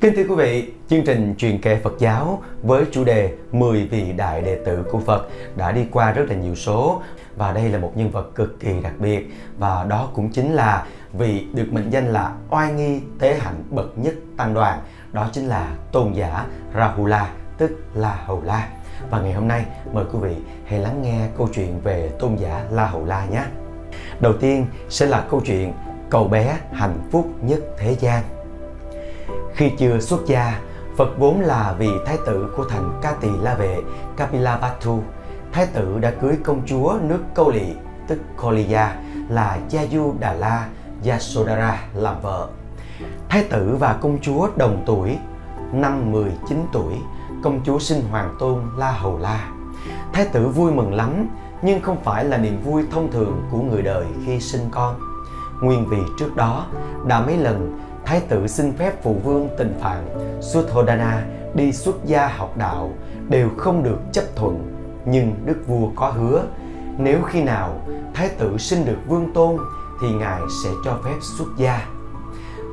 Kính thưa quý vị, chương trình truyền kể Phật giáo với chủ đề 10 vị đại đệ tử của Phật đã đi qua rất là nhiều số và đây là một nhân vật cực kỳ đặc biệt và đó cũng chính là vị được mệnh danh là oai nghi tế hạnh bậc nhất tăng đoàn đó chính là tôn giả Rahula tức là Hầu La. Và ngày hôm nay mời quý vị hãy lắng nghe câu chuyện về tôn giả La Hầu La nhé. Đầu tiên sẽ là câu chuyện cậu bé hạnh phúc nhất thế gian khi chưa xuất gia, Phật vốn là vị thái tử của thành Ca Tỳ La Vệ, Kapilavatthu. Thái tử đã cưới công chúa nước Câu Lị, tức Koliya, là Yayu Đà La Yasodhara làm vợ. Thái tử và công chúa đồng tuổi, năm 19 tuổi, công chúa sinh hoàng tôn La Hầu La. Thái tử vui mừng lắm, nhưng không phải là niềm vui thông thường của người đời khi sinh con. Nguyên vì trước đó đã mấy lần thái tử xin phép phụ vương tình phạn Suthodana đi xuất gia học đạo đều không được chấp thuận, nhưng đức vua có hứa, nếu khi nào thái tử sinh được vương tôn thì ngài sẽ cho phép xuất gia.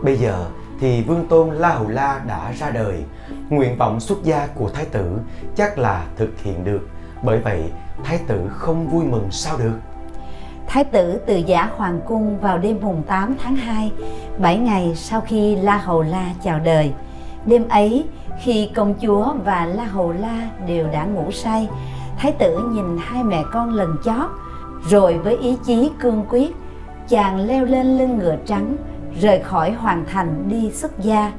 Bây giờ thì vương tôn la hầu la đã ra đời, nguyện vọng xuất gia của thái tử chắc là thực hiện được, bởi vậy thái tử không vui mừng sao được? Thái tử từ giả hoàng cung vào đêm mùng 8 tháng 2, 7 ngày sau khi La Hầu La chào đời. Đêm ấy, khi công chúa và La Hầu La đều đã ngủ say, Thái tử nhìn hai mẹ con lần chót, rồi với ý chí cương quyết, chàng leo lên lưng ngựa trắng, rời khỏi hoàng thành đi xuất gia.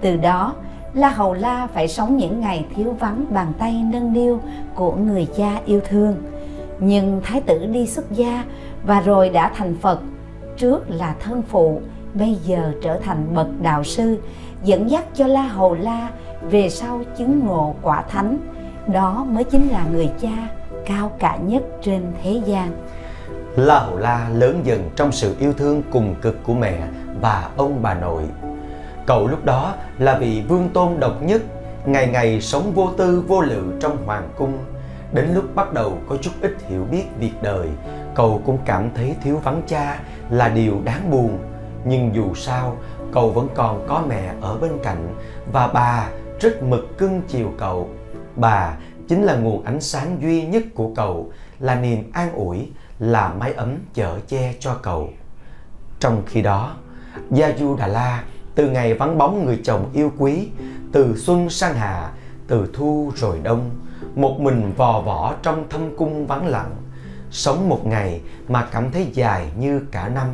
Từ đó, La Hầu La phải sống những ngày thiếu vắng bàn tay nâng niu của người cha yêu thương. Nhưng Thái tử đi xuất gia và rồi đã thành Phật, trước là thân phụ, bây giờ trở thành bậc đạo sư, dẫn dắt cho La Hầu La về sau chứng ngộ quả thánh. Đó mới chính là người cha cao cả nhất trên thế gian. La Hầu La lớn dần trong sự yêu thương cùng cực của mẹ và ông bà nội. Cậu lúc đó là vị vương tôn độc nhất, ngày ngày sống vô tư vô lự trong hoàng cung. Đến lúc bắt đầu có chút ít hiểu biết việc đời, cậu cũng cảm thấy thiếu vắng cha là điều đáng buồn. Nhưng dù sao cậu vẫn còn có mẹ ở bên cạnh và bà rất mực cưng chiều cậu. Bà chính là nguồn ánh sáng duy nhất của cậu là niềm an ủi là mái ấm chở che cho cậu. Trong khi đó gia du đà la từ ngày vắng bóng người chồng yêu quý từ xuân sang hạ từ thu rồi đông một mình vò võ trong thâm cung vắng lặng sống một ngày mà cảm thấy dài như cả năm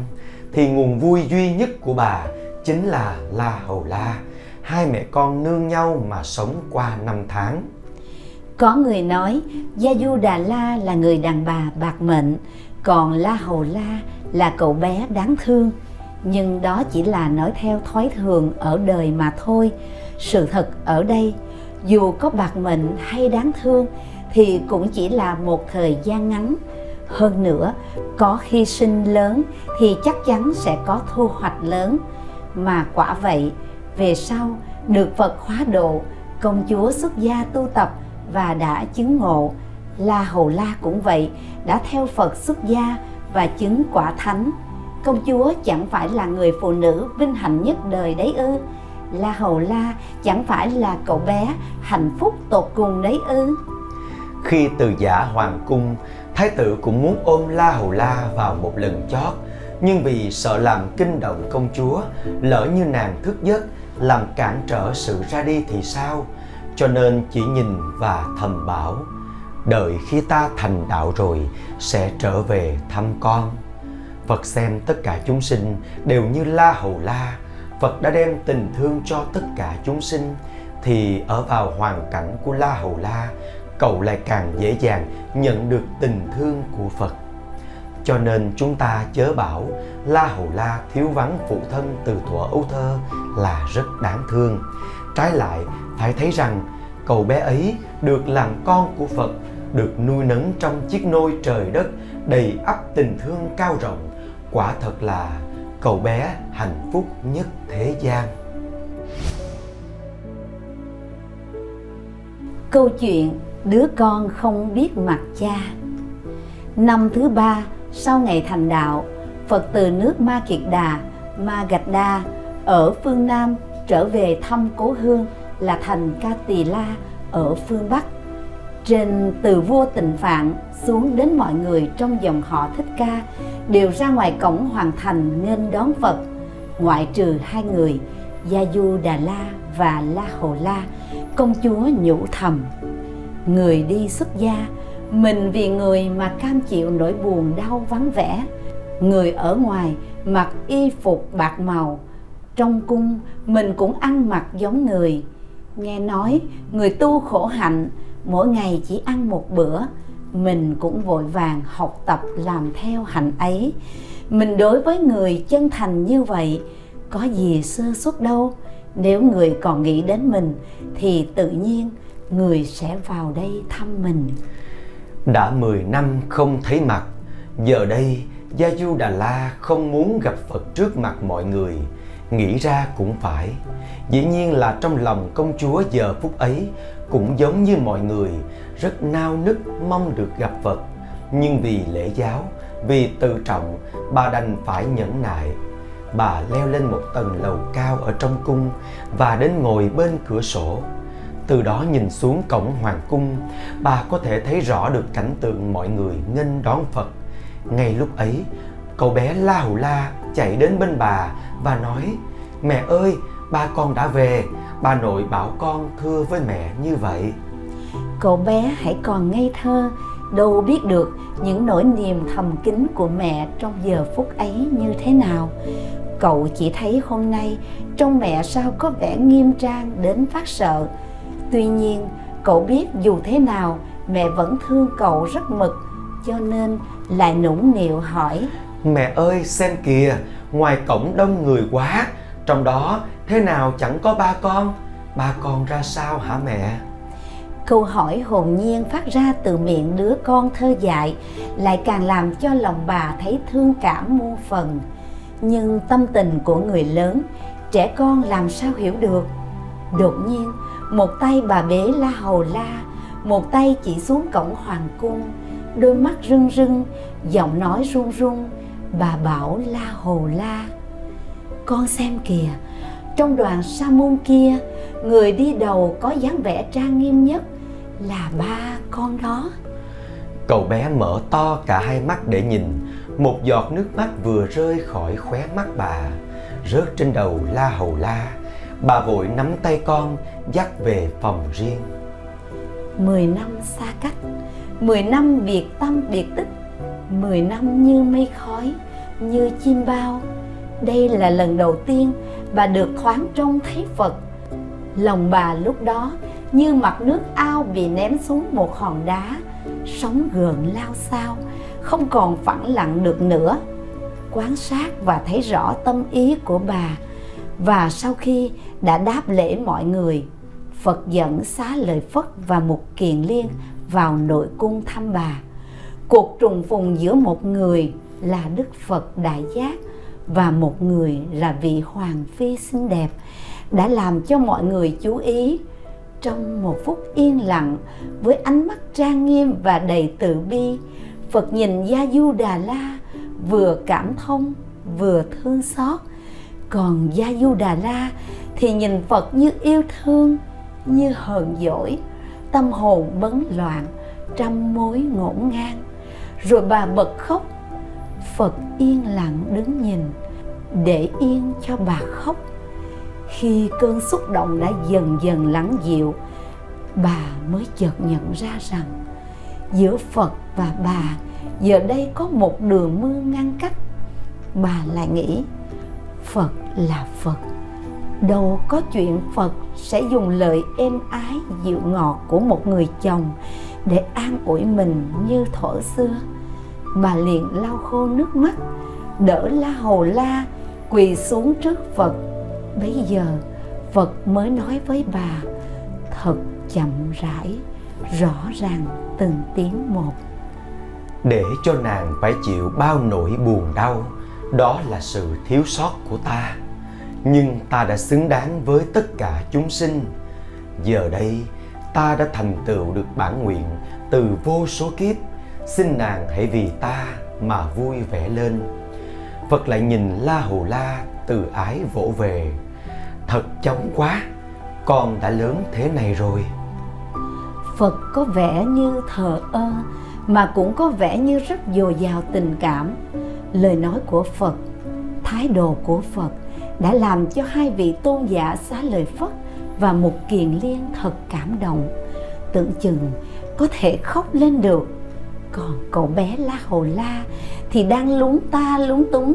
thì nguồn vui duy nhất của bà chính là La Hầu La. Hai mẹ con nương nhau mà sống qua năm tháng. Có người nói Gia Du Đà La là người đàn bà bạc mệnh, còn La Hầu La là cậu bé đáng thương. Nhưng đó chỉ là nói theo thói thường ở đời mà thôi. Sự thật ở đây, dù có bạc mệnh hay đáng thương, thì cũng chỉ là một thời gian ngắn. Hơn nữa, có hy sinh lớn thì chắc chắn sẽ có thu hoạch lớn. Mà quả vậy, về sau được phật hóa độ, công chúa xuất gia tu tập và đã chứng ngộ. La hầu la cũng vậy, đã theo phật xuất gia và chứng quả thánh. Công chúa chẳng phải là người phụ nữ vinh hạnh nhất đời đấy ư la hầu la, chẳng phải là cậu bé hạnh phúc tột cùng đấy ư? Khi từ giả hoàng cung, Thái tử cũng muốn ôm La Hầu La vào một lần chót. Nhưng vì sợ làm kinh động công chúa, Lỡ như nàng thức giấc, Làm cản trở sự ra đi thì sao? Cho nên chỉ nhìn và thầm bảo, Đợi khi ta thành đạo rồi, Sẽ trở về thăm con. Phật xem tất cả chúng sinh đều như La Hầu La Phật đã đem tình thương cho tất cả chúng sinh Thì ở vào hoàn cảnh của La Hầu La cậu lại càng dễ dàng nhận được tình thương của Phật. Cho nên chúng ta chớ bảo La Hầu La thiếu vắng phụ thân từ thuở ấu thơ là rất đáng thương. Trái lại, phải thấy rằng cậu bé ấy được làm con của Phật, được nuôi nấng trong chiếc nôi trời đất đầy ắp tình thương cao rộng. Quả thật là cậu bé hạnh phúc nhất thế gian. Câu chuyện đứa con không biết mặt cha năm thứ ba, sau ngày thành đạo, phật từ nước ma kiệt đà ma gạch đa ở phương nam trở về thăm cố hương là thành Ca Tỳ La ở phương Bắc. Trên từ vua tịnh phạn xuống đến mọi người trong dòng họ Thích Ca đều ra ngoài cổng hoàng thành nghênh đón Phật, ngoại trừ hai người Gia Du Đà La và La Hồ La, công chúa nhủ thầm. Người đi xuất gia, mình vì người mà cam chịu nỗi buồn đau vắng vẻ. Người ở ngoài mặc y phục bạc màu, trong cung mình cũng ăn mặc giống người. Nghe nói người tu khổ hạnh, mỗi ngày chỉ ăn một bữa, mình cũng vội vàng học tập làm theo hạnh ấy. Mình đối với người chân thành như vậy, có gì sơ suất đâu. Nếu người còn nghĩ đến mình thì tự nhiên người sẽ vào đây thăm mình. Đã 10 năm không thấy mặt giờ đây gia du đà la không muốn gặp phật trước mặt mọi người. Nghĩ ra cũng phải. Dĩ nhiên là trong lòng công chúa giờ phút ấy cũng giống như mọi người, rất nao nức mong được gặp phật. Nhưng vì lễ giáo, vì tự trọng, bà đành phải nhẫn nại. Bà leo lên một tầng lầu cao ở trong cung và đến ngồi bên cửa sổ. Từ đó nhìn xuống cổng hoàng cung, bà có thể thấy rõ được cảnh tượng mọi người nghênh đón phật. Ngay lúc ấy, cậu bé la hù la chạy đến bên bà và nói, mẹ ơi, ba con đã về bà nội bảo con thưa với mẹ như vậy. Cậu bé hãy còn ngây thơ đâu biết được những nỗi niềm thầm kín của mẹ trong giờ phút ấy như thế nào. Cậu chỉ thấy hôm nay trông mẹ sao có vẻ nghiêm trang đến phát sợ. Tuy nhiên cậu biết dù thế nào mẹ vẫn thương cậu rất mực cho nên lại nũng nịu hỏi. Mẹ ơi xem kìa ngoài cổng đông người quá trong đó thế nào chẳng có ba con? Ba con ra sao hả mẹ? Câu hỏi hồn nhiên phát ra từ miệng đứa con thơ dại lại càng làm cho lòng bà thấy thương cảm muôn phần. Nhưng tâm tình của người lớn, trẻ con làm sao hiểu được? Đột nhiên, một tay bà bế la hầu la, một tay chỉ xuống cổng hoàng cung. Đôi mắt rưng rưng, giọng nói run run, bà bảo la hầu la, con xem kìa trong đoàn sa môn kia người đi đầu có dáng vẻ trang nghiêm nhất là ba con đó. Cậu bé mở to cả hai mắt để nhìn. Một giọt nước mắt vừa rơi khỏi khóe mắt bà rớt trên đầu la hầu la. Bà vội nắm tay con dắt về phòng riêng. Mười năm xa cách mười năm biệt tâm biệt tích mười năm như mây khói như chim bao đây là lần đầu tiên bà được thoáng trông thấy phật. Lòng bà lúc đó như mặt nước ao bị ném xuống một hòn đá sóng gợn lao xao, không còn phẳng lặng được nữa. Quan sát và thấy rõ tâm ý của bà và sau khi đã đáp lễ mọi người phật dẫn xá lợi phất và mục kiền liên vào nội cung thăm bà. Cuộc trùng phùng giữa một người là đức phật đại giác và một người là vị hoàng phi xinh đẹp đã làm cho mọi người chú ý. Trong một phút yên lặng, với ánh mắt trang nghiêm và đầy từ bi, phật nhìn gia du đà la vừa cảm thông, vừa thương xót. Còn gia du đà la thì nhìn phật như yêu thương, như hờn dỗi, tâm hồn bấn loạn, trăm mối ngổn ngang. Rồi bà bật khóc phật yên lặng đứng nhìn, để yên cho bà khóc. Khi cơn xúc động đã dần dần lắng dịu, bà mới chợt nhận ra rằng, giữa phật và bà, giờ đây có một đường mưa ngăn cách. Bà lại nghĩ, phật là phật. Đâu có chuyện phật sẽ dùng lời êm ái dịu ngọt của một người chồng để an ủi mình như thuở xưa bà liền lau khô nước mắt, đỡ la hồ la, quỳ xuống trước phật. Bấy giờ, phật mới nói với bà, thật chậm rãi, rõ ràng từng tiếng một. Để cho nàng phải chịu bao nỗi buồn đau, đó là sự thiếu sót của ta. Nhưng ta đã xứng đáng với tất cả chúng sinh. Giờ đây, ta đã thành tựu được bản nguyện từ vô số kiếp xin nàng hãy vì ta mà vui vẻ lên. Phật lại nhìn la hù la từ ái vỗ về. Thật chóng quá, con đã lớn thế này rồi. Phật có vẻ như thờ ơ, mà cũng có vẻ như rất dồi dào tình cảm. Lời nói của phật, thái độ của phật đã làm cho hai vị tôn giả xá lời phất và một kiền liên thật cảm động. Tưởng chừng có thể khóc lên được còn cậu bé la hồ la thì đang lúng ta lúng túng,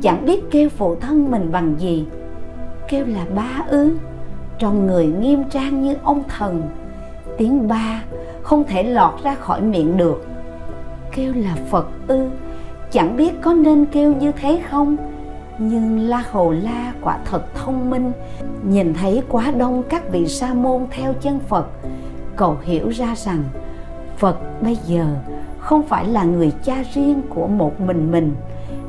chẳng biết kêu phụ thân mình bằng gì. Kêu là ba ư trong người nghiêm trang như ông thần. Tiếng ba không thể lọt ra khỏi miệng được. Kêu là phật ư, chẳng biết có nên kêu như thế không. Nhưng la hầu la quả thật thông minh, nhìn thấy quá đông các vị sa môn theo chân phật. Cậu hiểu ra rằng phật bây giờ không phải là người cha riêng của một mình mình,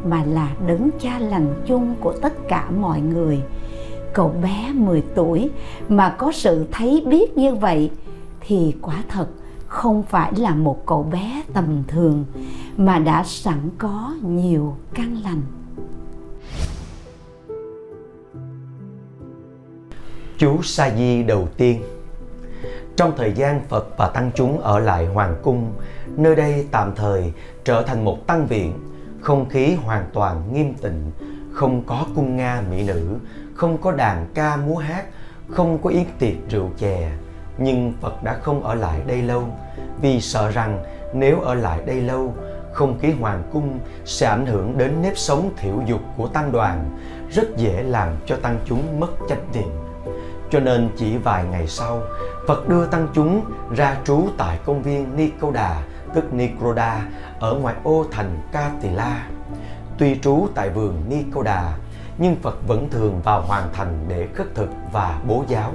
mà là đấng cha lành chung của tất cả mọi người. Cậu bé 10 tuổi mà có sự thấy biết như vậy thì quả thật không phải là một cậu bé tầm thường, mà đã sẵn có nhiều căn lành. Chú sa di đầu tiên. Trong thời gian phật và tăng chúng ở lại hoàng cung nơi đây tạm thời trở thành một tăng viện, không khí hoàn toàn nghiêm tịnh, không có cung nga mỹ nữ, không có đàn ca múa hát, không có yến tiệc rượu chè nhưng phật đã không ở lại đây lâu, vì sợ rằng nếu ở lại đây lâu, không khí hoàng cung sẽ ảnh hưởng đến nếp sống thiểu dục của tăng đoàn, rất dễ làm cho tăng chúng mất chánh niệm cho nên chỉ vài ngày sau, phật đưa tăng chúng ra trú tại công viên Ni Cô Đà tức nikroda ở ngoại ô thành katila tuy trú tại vườn nicoda nhưng phật vẫn thường vào hoàng thành để khất thực và bố giáo.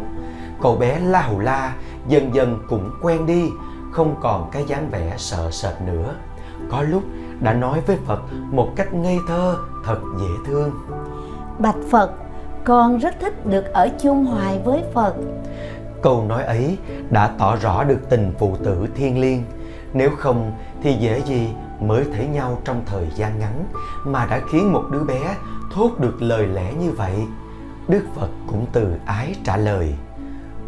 Cậu bé la hầu la dần dần cũng quen đi không còn cái dáng vẻ sợ sệt nữa. Có lúc đã nói với phật một cách ngây thơ thật dễ thương. Bạch phật con rất thích được ở chung hoài với phật. Câu nói ấy đã tỏ rõ được tình phụ tử thiên liêng nếu không thì dễ gì mới thấy nhau trong thời gian ngắn mà đã khiến một đứa bé thốt được lời lẽ như vậy? Đức phật cũng từ ái trả lời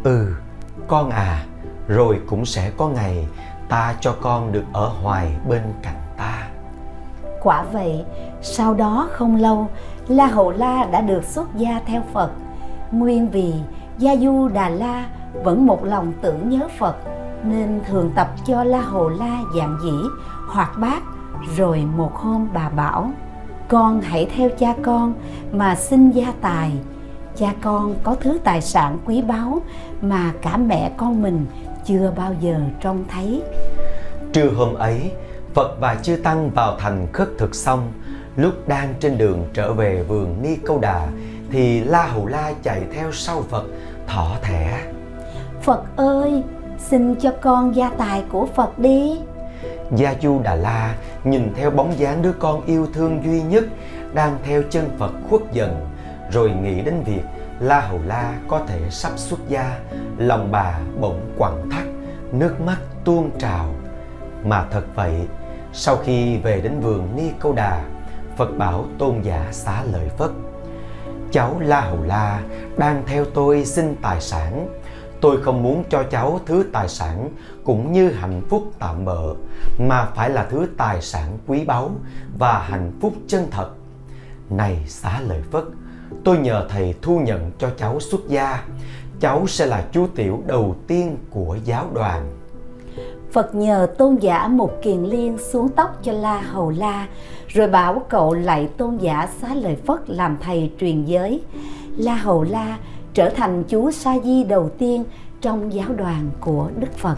ừ con à rồi cũng sẽ có ngày ta cho con được ở hoài bên cạnh ta. Quả vậy, sau đó không lâu, la hầu la đã được xuất gia theo phật. Nguyên vì gia du đà la vẫn một lòng tưởng nhớ phật nên thường tập cho la hồ la dạng dĩ hoạt bát rồi một hôm bà bảo con hãy theo cha con mà xin gia tài. Cha con có thứ tài sản quý báu mà cả mẹ con mình chưa bao giờ trông thấy. Trưa hôm ấy phật và chư tăng vào thành khất thực xong. Lúc đang trên đường trở về vườn ni câu đà thì la hầu la chạy theo sau phật thỏ thẻ. Phật ơi xin cho con gia tài của phật đi Gia Du Đà La nhìn theo bóng dáng đứa con yêu thương duy nhất đang theo chân Phật khuất dần, rồi nghĩ đến việc La Hầu La có thể sắp xuất gia, lòng bà bỗng quặn thắt, nước mắt tuôn trào. Mà thật vậy, sau khi về đến vườn Ni Câu Đà, Phật bảo tôn giả xá lợi Phất. Cháu La Hầu La đang theo tôi xin tài sản, tôi không muốn cho cháu thứ tài sản cũng như hạnh phúc tạm bợ, mà phải là thứ tài sản quý báu và hạnh phúc chân thật. Này xá lợi phất, tôi nhờ thầy thu nhận cho cháu xuất gia. Cháu sẽ là chú tiểu đầu tiên của giáo đoàn. Phật nhờ tôn giả một kiền liên xuống tóc cho La Hầu La, Rồi bảo cậu lại tôn giả xá lợi Phất làm thầy truyền giới. La Hầu La trở thành chú Sa Di đầu tiên trong giáo đoàn của Đức Phật.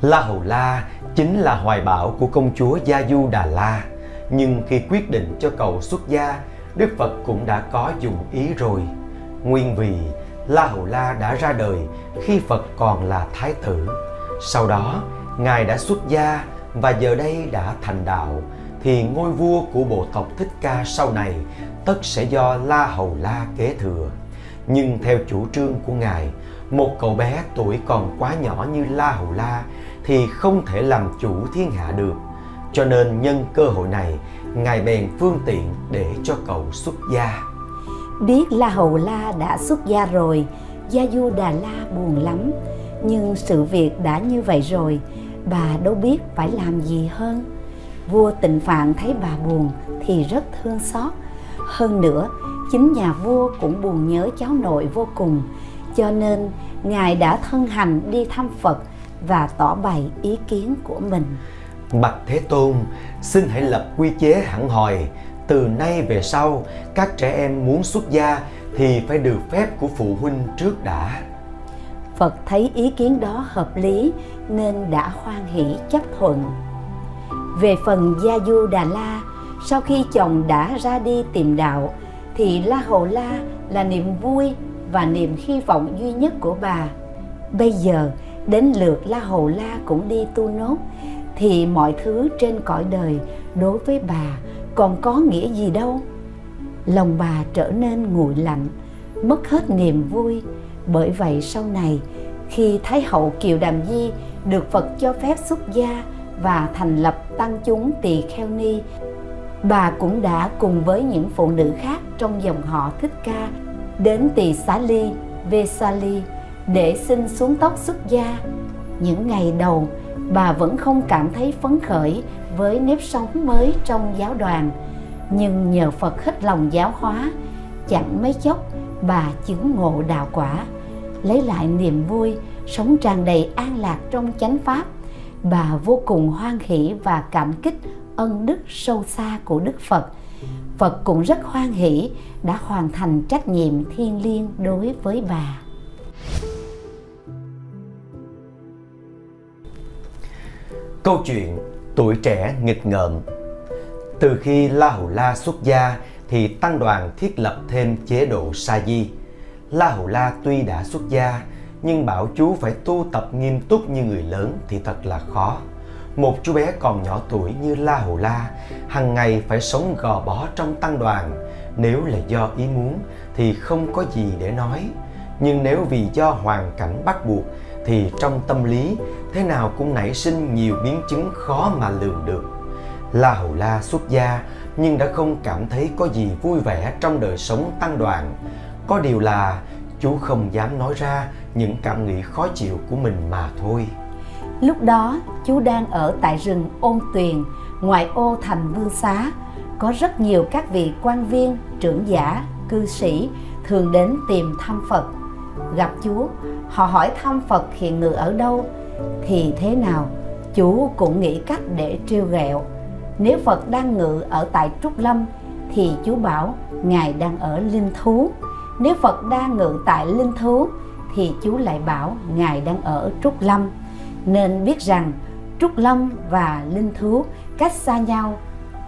La Hầu La chính là hoài bão của công chúa Gia Du Đà La. Nhưng khi quyết định cho cậu xuất gia, Đức Phật cũng đã có dùng ý rồi. Nguyên vì La Hầu La đã ra đời khi Phật còn là thái tử. Sau đó, Ngài đã xuất gia và giờ đây đã thành đạo thì ngôi vua của bộ tộc Thích Ca sau này tất sẽ do La Hầu La kế thừa nhưng theo chủ trương của ngài một cậu bé tuổi còn quá nhỏ như la hầu la thì không thể làm chủ thiên hạ được cho nên nhân cơ hội này ngài bèn phương tiện để cho cậu xuất gia Biết La Hầu La đã xuất gia rồi, Gia Du Đà La buồn lắm. Nhưng sự việc đã như vậy rồi, bà đâu biết phải làm gì hơn. Vua Tịnh Phạn thấy bà buồn thì rất thương xót. Hơn nữa, chính nhà vua cũng buồn nhớ cháu nội vô cùng, cho nên Ngài đã thân hành đi thăm Phật và tỏ bày ý kiến của mình. Bạch Thế Tôn, xin hãy lập quy chế hẳn hòi. Từ nay về sau, các trẻ em muốn xuất gia thì phải được phép của phụ huynh trước đã. Phật thấy ý kiến đó hợp lý nên đã hoan hỷ chấp thuận. Về phần Gia Du Đà La, sau khi chồng đã ra đi tìm đạo, thì La Hầu La là niềm vui và niềm hy vọng duy nhất của bà. Bây giờ, đến lượt La Hầu La cũng đi tu nốt, thì mọi thứ trên cõi đời đối với bà còn có nghĩa gì đâu. Lòng bà trở nên nguội lạnh, mất hết niềm vui. Bởi vậy sau này, khi Thái hậu Kiều Đàm Di được Phật cho phép xuất gia và thành lập tăng chúng tỳ kheo ni, bà cũng đã cùng với những phụ nữ khác trong dòng họ Thích Ca đến tỳ xá ly, Vesali để xin xuống tóc xuất gia. Những ngày đầu, bà vẫn không cảm thấy phấn khởi với nếp sống mới trong giáo đoàn. Nhưng nhờ Phật hết lòng giáo hóa, chẳng mấy chốc bà chứng ngộ đạo quả, lấy lại niềm vui, sống tràn đầy an lạc trong chánh pháp. Bà vô cùng hoan hỷ và cảm kích ân đức sâu xa của Đức Phật. Phật cũng rất hoan hỷ, đã hoàn thành trách nhiệm thiêng liêng đối với bà. Câu chuyện tuổi trẻ nghịch ngợm Từ khi La Hầu La xuất gia thì tăng đoàn thiết lập thêm chế độ sa di. La Hầu La tuy đã xuất gia, nhưng bảo chú phải tu tập nghiêm túc như người lớn thì thật là khó. Một chú bé còn nhỏ tuổi như La Hầu La hàng ngày phải sống gò bó trong tăng đoàn. Nếu là do ý muốn thì không có gì để nói. Nhưng nếu vì do hoàn cảnh bắt buộc thì trong tâm lý, thế nào cũng nảy sinh nhiều biến chứng khó mà lường được. La Hầu La xuất gia nhưng đã không cảm thấy có gì vui vẻ trong đời sống tăng đoàn. Có điều là, chú không dám nói ra những cảm nghĩ khó chịu của mình mà thôi. Lúc đó, chú đang ở tại rừng Ôn Tuyền, ngoại ô thành Vương Xá. Có rất nhiều các vị quan viên, trưởng giả, cư sĩ thường đến tìm thăm Phật. Gặp chú, họ hỏi thăm Phật hiện ngự ở đâu, thì thế nào, chú cũng nghĩ cách để trêu ghẹo. Nếu Phật đang ngự ở tại Trúc Lâm, thì chú bảo Ngài đang ở Linh Thú. Nếu Phật đang ngự tại Linh Thú, thì chú lại bảo Ngài đang ở Trúc Lâm nên biết rằng Trúc Lâm và Linh Thú cách xa nhau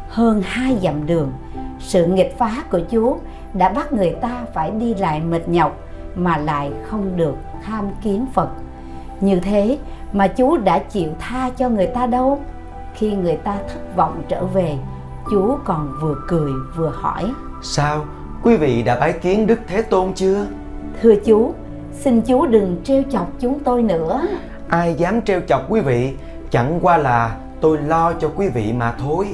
hơn hai dặm đường. Sự nghịch phá của chú đã bắt người ta phải đi lại mệt nhọc mà lại không được tham kiến Phật. Như thế mà chú đã chịu tha cho người ta đâu. Khi người ta thất vọng trở về, chú còn vừa cười vừa hỏi. Sao? Quý vị đã bái kiến Đức Thế Tôn chưa? Thưa chú, xin chú đừng trêu chọc chúng tôi nữa ai dám trêu chọc quý vị chẳng qua là tôi lo cho quý vị mà thôi.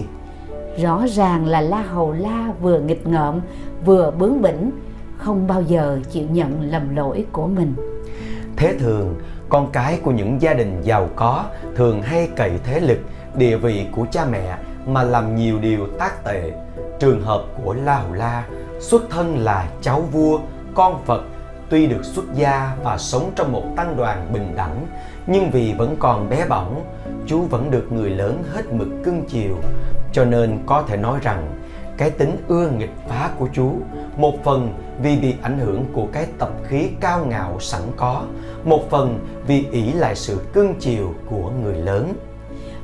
Rõ ràng là la hầu la vừa nghịch ngợm vừa bướng bỉnh không bao giờ chịu nhận lầm lỗi của mình. Thế thường con cái của những gia đình giàu có thường hay cậy thế lực địa vị của cha mẹ mà làm nhiều điều tác tệ. Trường hợp của la hầu la xuất thân là cháu vua con phật tuy được xuất gia và sống trong một tăng đoàn bình đẳng nhưng vì vẫn còn bé bỏng, chú vẫn được người lớn hết mực cưng chiều. Cho nên có thể nói rằng, cái tính ưa nghịch phá của chú, một phần vì bị ảnh hưởng của cái tập khí cao ngạo sẵn có, một phần vì ỷ lại sự cưng chiều của người lớn.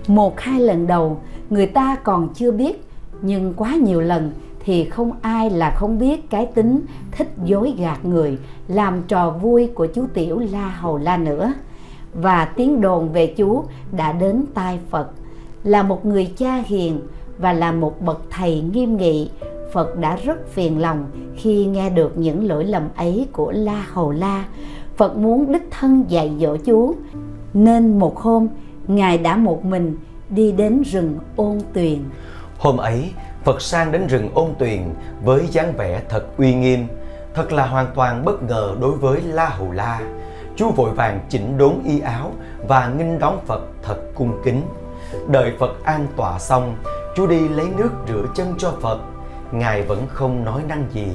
Một hai lần đầu, người ta còn chưa biết, nhưng quá nhiều lần thì không ai là không biết cái tính thích dối gạt người, làm trò vui của chú tiểu la hầu la nữa và tiếng đồn về chúa đã đến tai Phật. Là một người cha hiền và là một bậc thầy nghiêm nghị, Phật đã rất phiền lòng khi nghe được những lỗi lầm ấy của La Hầu La. Phật muốn đích thân dạy dỗ chú, nên một hôm Ngài đã một mình đi đến rừng ôn tuyền. Hôm ấy, Phật sang đến rừng ôn tuyền với dáng vẻ thật uy nghiêm. Thật là hoàn toàn bất ngờ đối với La Hầu La. Chú vội vàng chỉnh đốn y áo và nghinh đón Phật thật cung kính. Đợi Phật an tọa xong, chú đi lấy nước rửa chân cho Phật. Ngài vẫn không nói năng gì.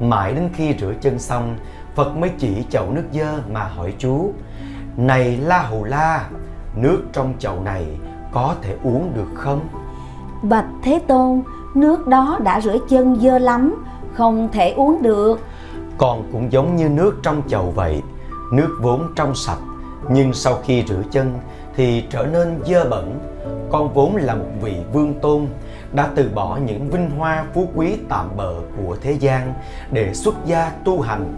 Mãi đến khi rửa chân xong, Phật mới chỉ chậu nước dơ mà hỏi chú. Này La Hầu La, nước trong chậu này có thể uống được không? Bạch Thế Tôn, nước đó đã rửa chân dơ lắm, không thể uống được. Còn cũng giống như nước trong chậu vậy, nước vốn trong sạch, nhưng sau khi rửa chân thì trở nên dơ bẩn. Con vốn là một vị vương tôn, đã từ bỏ những vinh hoa phú quý tạm bợ của thế gian để xuất gia tu hành.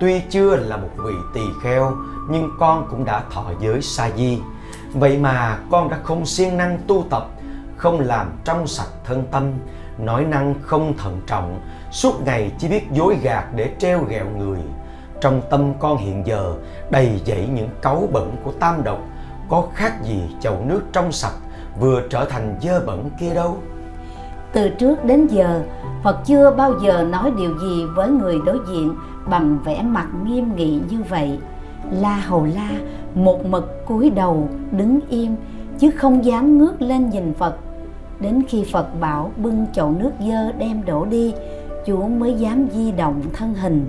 Tuy chưa là một vị tỳ kheo, nhưng con cũng đã thọ giới sa di. Vậy mà con đã không siêng năng tu tập, không làm trong sạch thân tâm, nói năng không thận trọng, suốt ngày chỉ biết dối gạt để treo ghẹo người. Trong tâm con hiện giờ đầy dẫy những cáu bẩn của tam độc, có khác gì chậu nước trong sạch vừa trở thành dơ bẩn kia đâu. Từ trước đến giờ, Phật chưa bao giờ nói điều gì với người đối diện bằng vẻ mặt nghiêm nghị như vậy. La Hầu La một mực cúi đầu đứng im chứ không dám ngước lên nhìn Phật. Đến khi Phật bảo bưng chậu nước dơ đem đổ đi, chúa mới dám di động thân hình.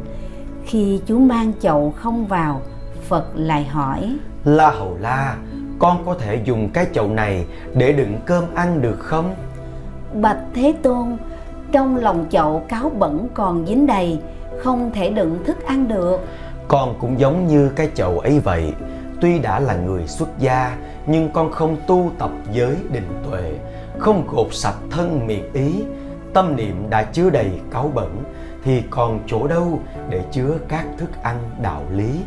Khi chú mang chậu không vào, Phật lại hỏi: La Hầu La, con có thể dùng cái chậu này để đựng cơm ăn được không? Bạch Thế Tôn, trong lòng chậu cáo bẩn còn dính đầy, không thể đựng thức ăn được. Con cũng giống như cái chậu ấy vậy, tuy đã là người xuất gia nhưng con không tu tập giới định tuệ, không gột sạch thân miệng ý, tâm niệm đã chứa đầy cáu bẩn thì còn chỗ đâu để chứa các thức ăn đạo lý.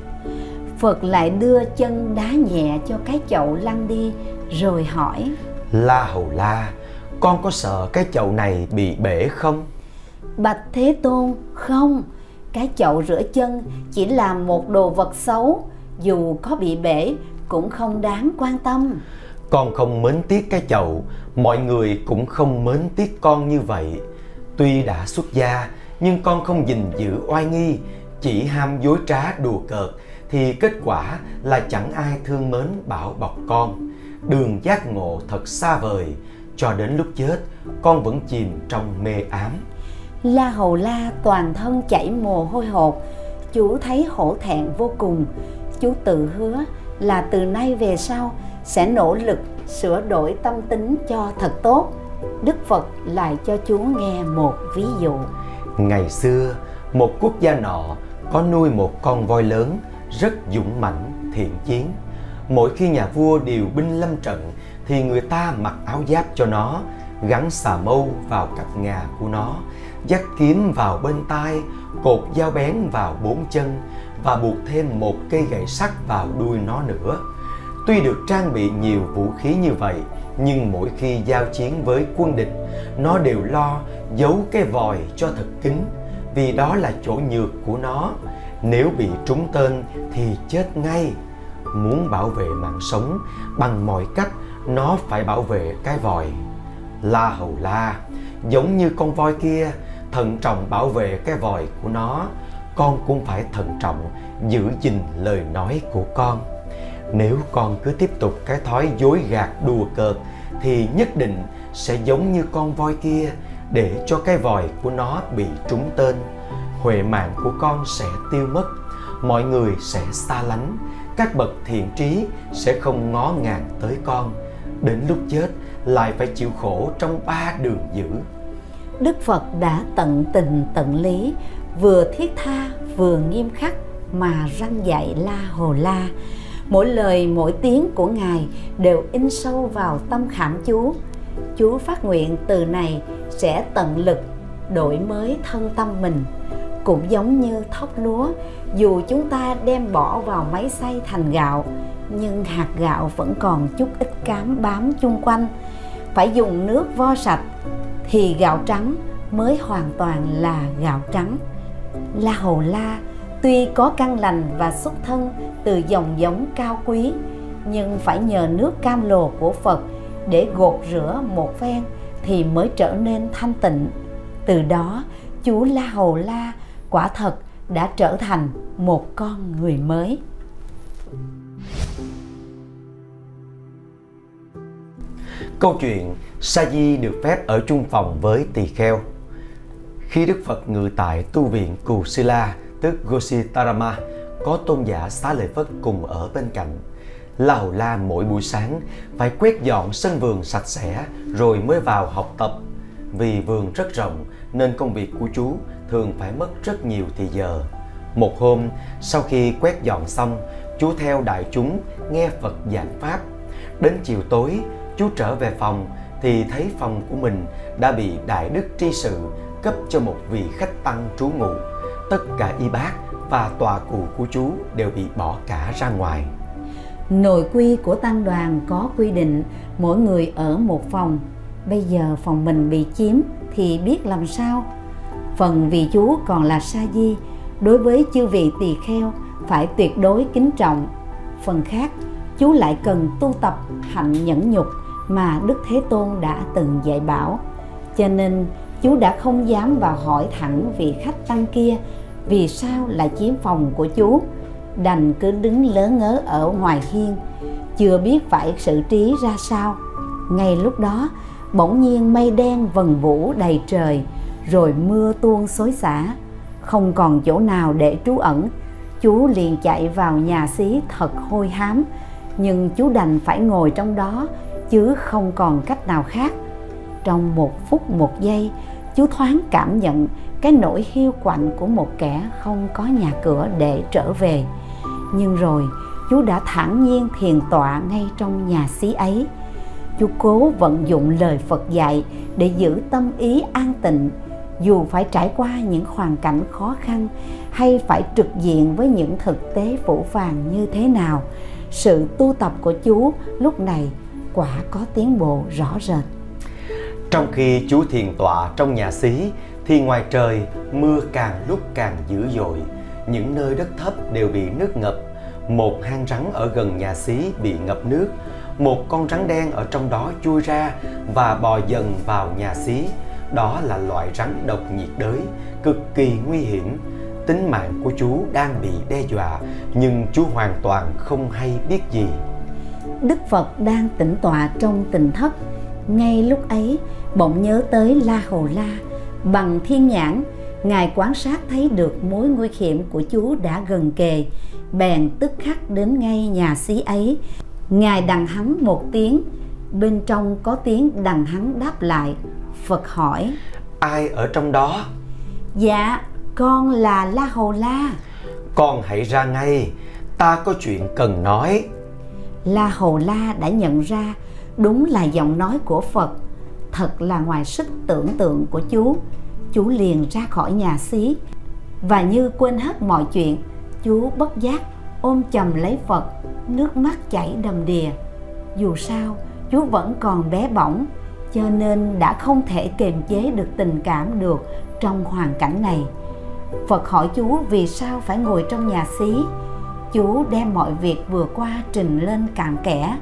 Phật lại đưa chân đá nhẹ cho cái chậu lăn đi rồi hỏi La Hầu La, con có sợ cái chậu này bị bể không? Bạch Thế Tôn, không, cái chậu rửa chân chỉ là một đồ vật xấu, dù có bị bể cũng không đáng quan tâm. Con không mến tiếc cái chậu, mọi người cũng không mến tiếc con như vậy. Tuy đã xuất gia, nhưng con không gìn giữ oai nghi, chỉ ham dối trá đùa cợt, thì kết quả là chẳng ai thương mến bảo bọc con. Đường giác ngộ thật xa vời, cho đến lúc chết, con vẫn chìm trong mê ám. La Hầu La toàn thân chảy mồ hôi hột, chú thấy hổ thẹn vô cùng. Chú tự hứa là từ nay về sau sẽ nỗ lực sửa đổi tâm tính cho thật tốt. Đức Phật lại cho chú nghe một ví dụ. Ngày xưa, một quốc gia nọ có nuôi một con voi lớn rất dũng mãnh, thiện chiến. Mỗi khi nhà vua điều binh lâm trận thì người ta mặc áo giáp cho nó, gắn xà mâu vào cặp ngà của nó, dắt kiếm vào bên tai, cột dao bén vào bốn chân và buộc thêm một cây gậy sắt vào đuôi nó nữa. Tuy được trang bị nhiều vũ khí như vậy, nhưng mỗi khi giao chiến với quân địch, nó đều lo giấu cái vòi cho thật kín, vì đó là chỗ nhược của nó. Nếu bị trúng tên thì chết ngay. Muốn bảo vệ mạng sống bằng mọi cách, nó phải bảo vệ cái vòi. La hầu la, giống như con voi kia, thận trọng bảo vệ cái vòi của nó, con cũng phải thận trọng giữ gìn lời nói của con. Nếu con cứ tiếp tục cái thói dối gạt đùa cợt thì nhất định sẽ giống như con voi kia để cho cái vòi của nó bị trúng tên. Huệ mạng của con sẽ tiêu mất, mọi người sẽ xa lánh, các bậc thiện trí sẽ không ngó ngàng tới con. Đến lúc chết lại phải chịu khổ trong ba đường dữ. Đức Phật đã tận tình tận lý, vừa thiết tha vừa nghiêm khắc mà răng dạy La Hồ La. Mỗi lời mỗi tiếng của Ngài đều in sâu vào tâm khảm chú. Chú phát nguyện từ này sẽ tận lực đổi mới thân tâm mình. Cũng giống như thóc lúa, dù chúng ta đem bỏ vào máy xay thành gạo, nhưng hạt gạo vẫn còn chút ít cám bám chung quanh. Phải dùng nước vo sạch thì gạo trắng mới hoàn toàn là gạo trắng. La Hầu La tuy có căn lành và xuất thân từ dòng giống cao quý, nhưng phải nhờ nước cam lồ của Phật để gột rửa một phen thì mới trở nên thanh tịnh. Từ đó, chú La Hầu La quả thật đã trở thành một con người mới Câu chuyện Sa Di được phép ở chung phòng với tỳ kheo. Khi Đức Phật ngự tại tu viện Cù-sila, La, tức Gositarama, có tôn giả Xá Lợi Phất cùng ở bên cạnh lào La mỗi buổi sáng phải quét dọn sân vườn sạch sẽ rồi mới vào học tập. Vì vườn rất rộng nên công việc của chú thường phải mất rất nhiều thì giờ. Một hôm, sau khi quét dọn xong, chú theo đại chúng nghe Phật giảng Pháp. Đến chiều tối, chú trở về phòng thì thấy phòng của mình đã bị Đại Đức Tri Sự cấp cho một vị khách tăng trú ngụ. Tất cả y bác và tòa cụ của chú đều bị bỏ cả ra ngoài. Nội quy của tăng đoàn có quy định mỗi người ở một phòng. Bây giờ phòng mình bị chiếm thì biết làm sao? Phần vị chú còn là sa di, đối với chư vị tỳ kheo phải tuyệt đối kính trọng. Phần khác, chú lại cần tu tập hạnh nhẫn nhục mà Đức Thế Tôn đã từng dạy bảo. Cho nên chú đã không dám vào hỏi thẳng vị khách tăng kia vì sao lại chiếm phòng của chú. Đành cứ đứng lớ ngớ ở ngoài hiên, chưa biết phải xử trí ra sao. Ngay lúc đó, bỗng nhiên mây đen vần vũ đầy trời, rồi mưa tuôn xối xả. Không còn chỗ nào để trú ẩn, chú liền chạy vào nhà xí thật hôi hám, nhưng chú đành phải ngồi trong đó chứ không còn cách nào khác trong một phút một giây chú thoáng cảm nhận cái nỗi hiu quạnh của một kẻ không có nhà cửa để trở về nhưng rồi chú đã thản nhiên thiền tọa ngay trong nhà xí ấy. Chú cố vận dụng lời phật dạy để giữ tâm ý an tịnh. Dù phải trải qua những hoàn cảnh khó khăn hay phải trực diện với những thực tế phủ phàng như thế nào sự tu tập của chú lúc này quả có tiến bộ rõ rệt. Trong khi chú thiền tọa trong nhà xí thì ngoài trời mưa càng lúc càng dữ dội, những nơi đất thấp đều bị nước ngập. Một hang rắn ở gần nhà xí bị ngập nước, một con rắn đen ở trong đó chui ra và bò dần vào nhà xí. Đó là loại rắn độc nhiệt đới, cực kỳ nguy hiểm. Tính mạng của chú đang bị đe dọa, nhưng chú hoàn toàn không hay biết gì. Đức Phật đang tĩnh tọa trong tỉnh thất. Ngay lúc ấy, bỗng nhớ tới La Hầu La. Bằng thiên nhãn, Ngài quan sát thấy được mối nguy hiểm của chú đã gần kề. Bèn tức khắc đến ngay nhà xí ấy. Ngài đằng hắn một tiếng, bên trong có tiếng đằng hắn đáp lại. Phật hỏi, Ai ở trong đó? Dạ, con là La Hồ La. Con hãy ra ngay, ta có chuyện cần nói. La Hầu La đã nhận ra đúng là giọng nói của Phật, thật là ngoài sức tưởng tượng của chú. Chú liền ra khỏi nhà xí và như quên hết mọi chuyện, chú bất giác ôm chầm lấy Phật, nước mắt chảy đầm đìa. Dù sao, chú vẫn còn bé bỏng, cho nên đã không thể kiềm chế được tình cảm được trong hoàn cảnh này. Phật hỏi chú vì sao phải ngồi trong nhà xí, chú đem mọi việc vừa qua trình lên cạn kẽ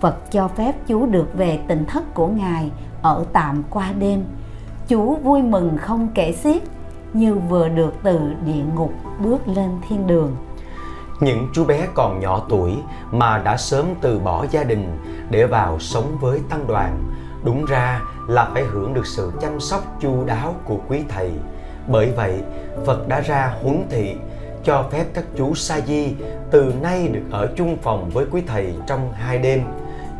phật cho phép chú được về tỉnh thất của ngài ở tạm qua đêm chú vui mừng không kể xiết, như vừa được từ địa ngục bước lên thiên đường. Những chú bé còn nhỏ tuổi mà đã sớm từ bỏ gia đình để vào sống với tăng đoàn, đúng ra là phải hưởng được sự chăm sóc chu đáo của quý thầy. Bởi vậy, phật đã ra huấn thị, cho phép các chú sa di từ nay được ở chung phòng với quý thầy trong hai đêm.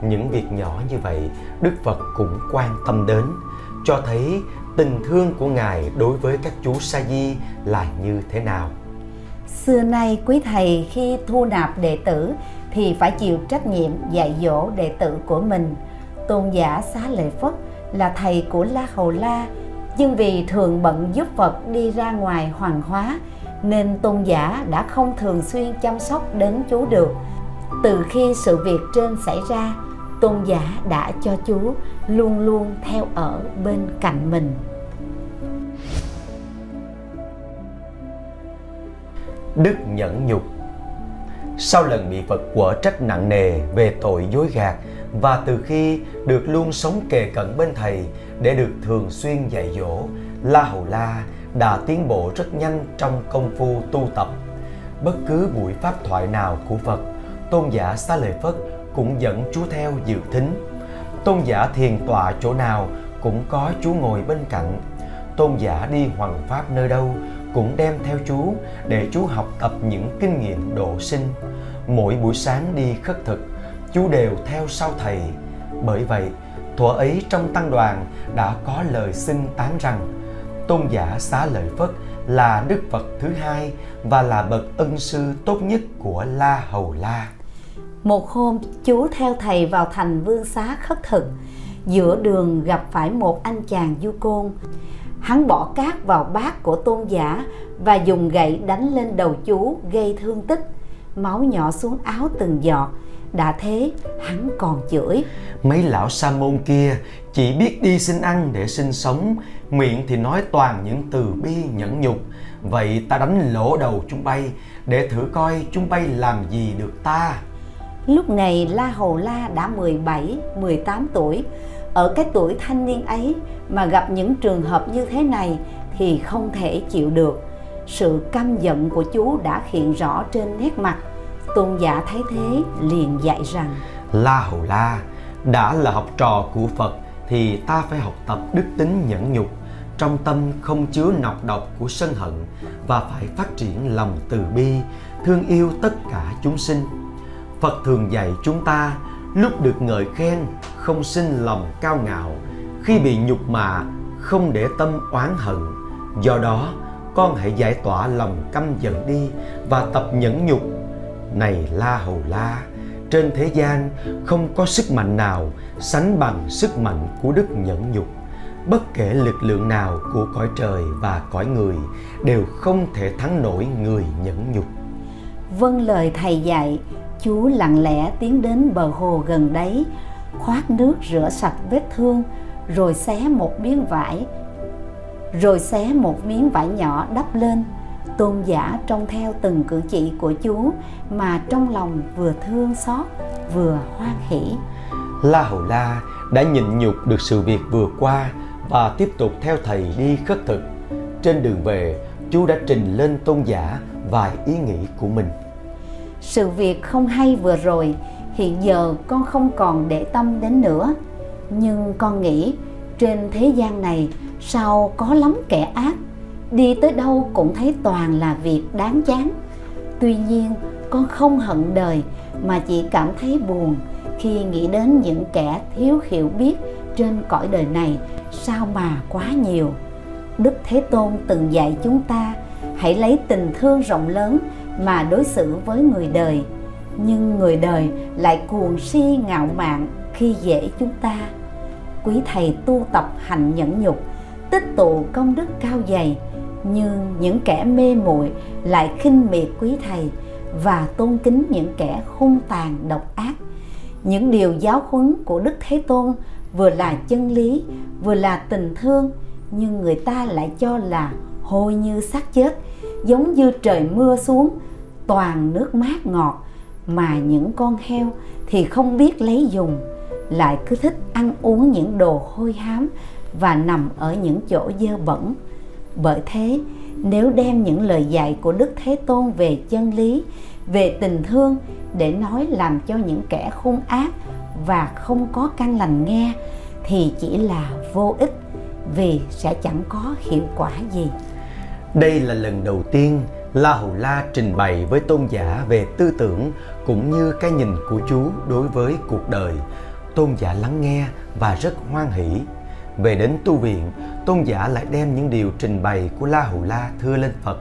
Những việc nhỏ như vậy, đức phật cũng quan tâm đến cho thấy tình thương của ngài đối với các chú sa di là như thế nào. Xưa nay quý thầy khi thu nạp đệ tử thì phải chịu trách nhiệm dạy dỗ đệ tử của mình. Tôn giả xá lợi phất là thầy của la hầu la, nhưng vì thường bận giúp phật đi ra ngoài hoàng hóa, nên tôn giả đã không thường xuyên chăm sóc đến chú được. Từ khi sự việc trên xảy ra tôn giả đã cho chú luôn luôn theo ở bên cạnh mình đức nhẫn nhục sau lần bị Phật quở trách nặng nề về tội dối gạt và từ khi được luôn sống kề cận bên thầy để được thường xuyên dạy dỗ, La Hầu La đã tiến bộ rất nhanh trong công phu tu tập. Bất cứ buổi pháp thoại nào của Phật, tôn giả Xá Lợi Phất cũng dẫn chú theo dự thính. Tôn giả thiền tọa chỗ nào cũng có chú ngồi bên cạnh. Tôn giả đi hoàng pháp nơi đâu cũng đem theo chú để chú học tập những kinh nghiệm độ sinh. Mỗi buổi sáng đi khất thực, chú đều theo sau thầy. Bởi vậy, thuở ấy trong tăng đoàn đã có lời xin tán rằng tôn giả xá lợi phất là đức phật thứ hai và là bậc ân sư tốt nhất của la hầu la một hôm chú theo thầy vào thành vương xá khất thực. Giữa đường gặp phải một anh chàng du côn. Hắn bỏ cát vào bát của tôn giả và dùng gậy đánh lên đầu chú gây thương tích. Máu nhỏ xuống áo từng giọt. Đã thế, hắn còn chửi. Mấy lão sa môn kia chỉ biết đi xin ăn để sinh sống. Miệng thì nói toàn những từ bi nhẫn nhục. Vậy ta đánh lỗ đầu chúng bay, để thử coi chúng bay làm gì được ta lúc này la hầu la đã 17, 18 tuổi. Ở cái tuổi thanh niên ấy mà gặp những trường hợp như thế này thì không thể chịu được. Sự căm giận của chú đã hiện rõ trên nét mặt. Tôn giả thấy thế liền dạy rằng la hầu la đã là học trò của phật thì ta phải học tập đức tính nhẫn nhục. Trong tâm không chứa nọc độc của sân hận và phải phát triển lòng từ bi thương yêu tất cả chúng sinh phật thường dạy chúng ta, lúc được ngợi khen, không sinh lòng cao ngạo. Khi bị nhục mạ, không để tâm oán hận. Do đó, con hãy giải tỏa lòng căm giận đi và tập nhẫn nhục. Này la hầu la, trên thế gian không có sức mạnh nào sánh bằng sức mạnh của đức nhẫn nhục. Bất kể lực lượng nào của cõi trời và cõi người đều không thể thắng nổi người nhẫn nhục. Vâng lời thầy dạy chú lặng lẽ tiến đến bờ hồ gần đấy khoát nước rửa sạch vết thương, rồi xé một miếng vải, rồi xé một miếng vải nhỏ đắp lên, tôn giả trông theo từng cử chỉ của chú mà trong lòng vừa thương xót, vừa hoan hỷ. La hầu la đã nhịn nhục được sự việc vừa qua và tiếp tục theo thầy đi khất thực. Trên đường về chú đã trình lên tôn giả vài ý nghĩ của mình sự việc không hay vừa rồi, hiện giờ con không còn để tâm đến nữa. Nhưng con nghĩ, trên thế gian này, sao có lắm kẻ ác? Đi tới đâu cũng thấy toàn là việc đáng chán. Tuy nhiên, con không hận đời, mà chỉ cảm thấy buồn khi nghĩ đến những kẻ thiếu hiểu biết trên cõi đời này sao mà quá nhiều. Đức thế tôn từng dạy chúng ta, hãy lấy tình thương rộng lớn mà đối xử với người đời. Nhưng người đời lại cuồng si ngạo mạn khi dễ chúng ta. Quý thầy tu tập hành nhẫn nhục, tích tụ công đức cao dày, nhưng những kẻ mê muội lại khinh miệt quý thầy và tôn kính những kẻ hung tàn độc ác. Những điều giáo huấn của đức thế tôn vừa là chân lý, vừa là tình thương, nhưng người ta lại cho là hôi như xác chết giống như trời mưa xuống, toàn nước mát ngọt, mà những con heo thì không biết lấy dùng, lại cứ thích ăn uống những đồ hôi hám và nằm ở những chỗ dơ bẩn. Bởi thế, nếu đem những lời dạy của đức thế tôn về chân lý, về tình thương để nói làm cho những kẻ hung ác và không có căn lành nghe, thì chỉ là vô ích, vì sẽ chẳng có hiệu quả gì đây là lần đầu tiên La Hầu La trình bày với tôn giả về tư tưởng cũng như cái nhìn của chú đối với cuộc đời. Tôn giả lắng nghe và rất hoan hỷ. Về đến tu viện, tôn giả lại đem những điều trình bày của La Hầu La thưa lên Phật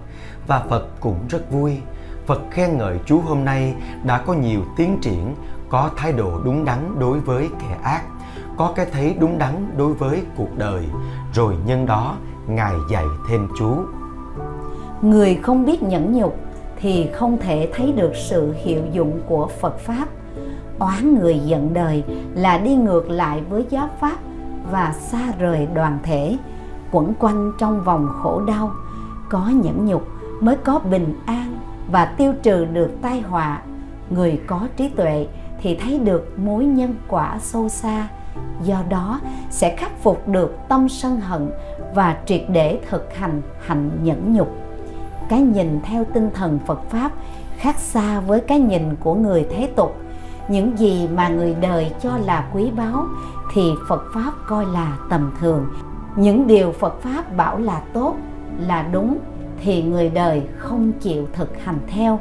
và Phật cũng rất vui. Phật khen ngợi chú hôm nay đã có nhiều tiến triển, có thái độ đúng đắn đối với kẻ ác, có cái thấy đúng đắn đối với cuộc đời, rồi nhân đó Ngài dạy thêm chú. Người không biết nhẫn nhục thì không thể thấy được sự hiệu dụng của Phật Pháp. Oán người giận đời là đi ngược lại với giáo Pháp và xa rời đoàn thể, quẩn quanh trong vòng khổ đau. Có nhẫn nhục mới có bình an và tiêu trừ được tai họa. Người có trí tuệ thì thấy được mối nhân quả sâu xa, do đó sẽ khắc phục được tâm sân hận và triệt để thực hành hạnh nhẫn nhục cái nhìn theo tinh thần phật pháp khác xa với cái nhìn của người thế tục. Những gì mà người đời cho là quý báu thì phật pháp coi là tầm thường. Những điều phật pháp bảo là tốt, là đúng thì người đời không chịu thực hành theo.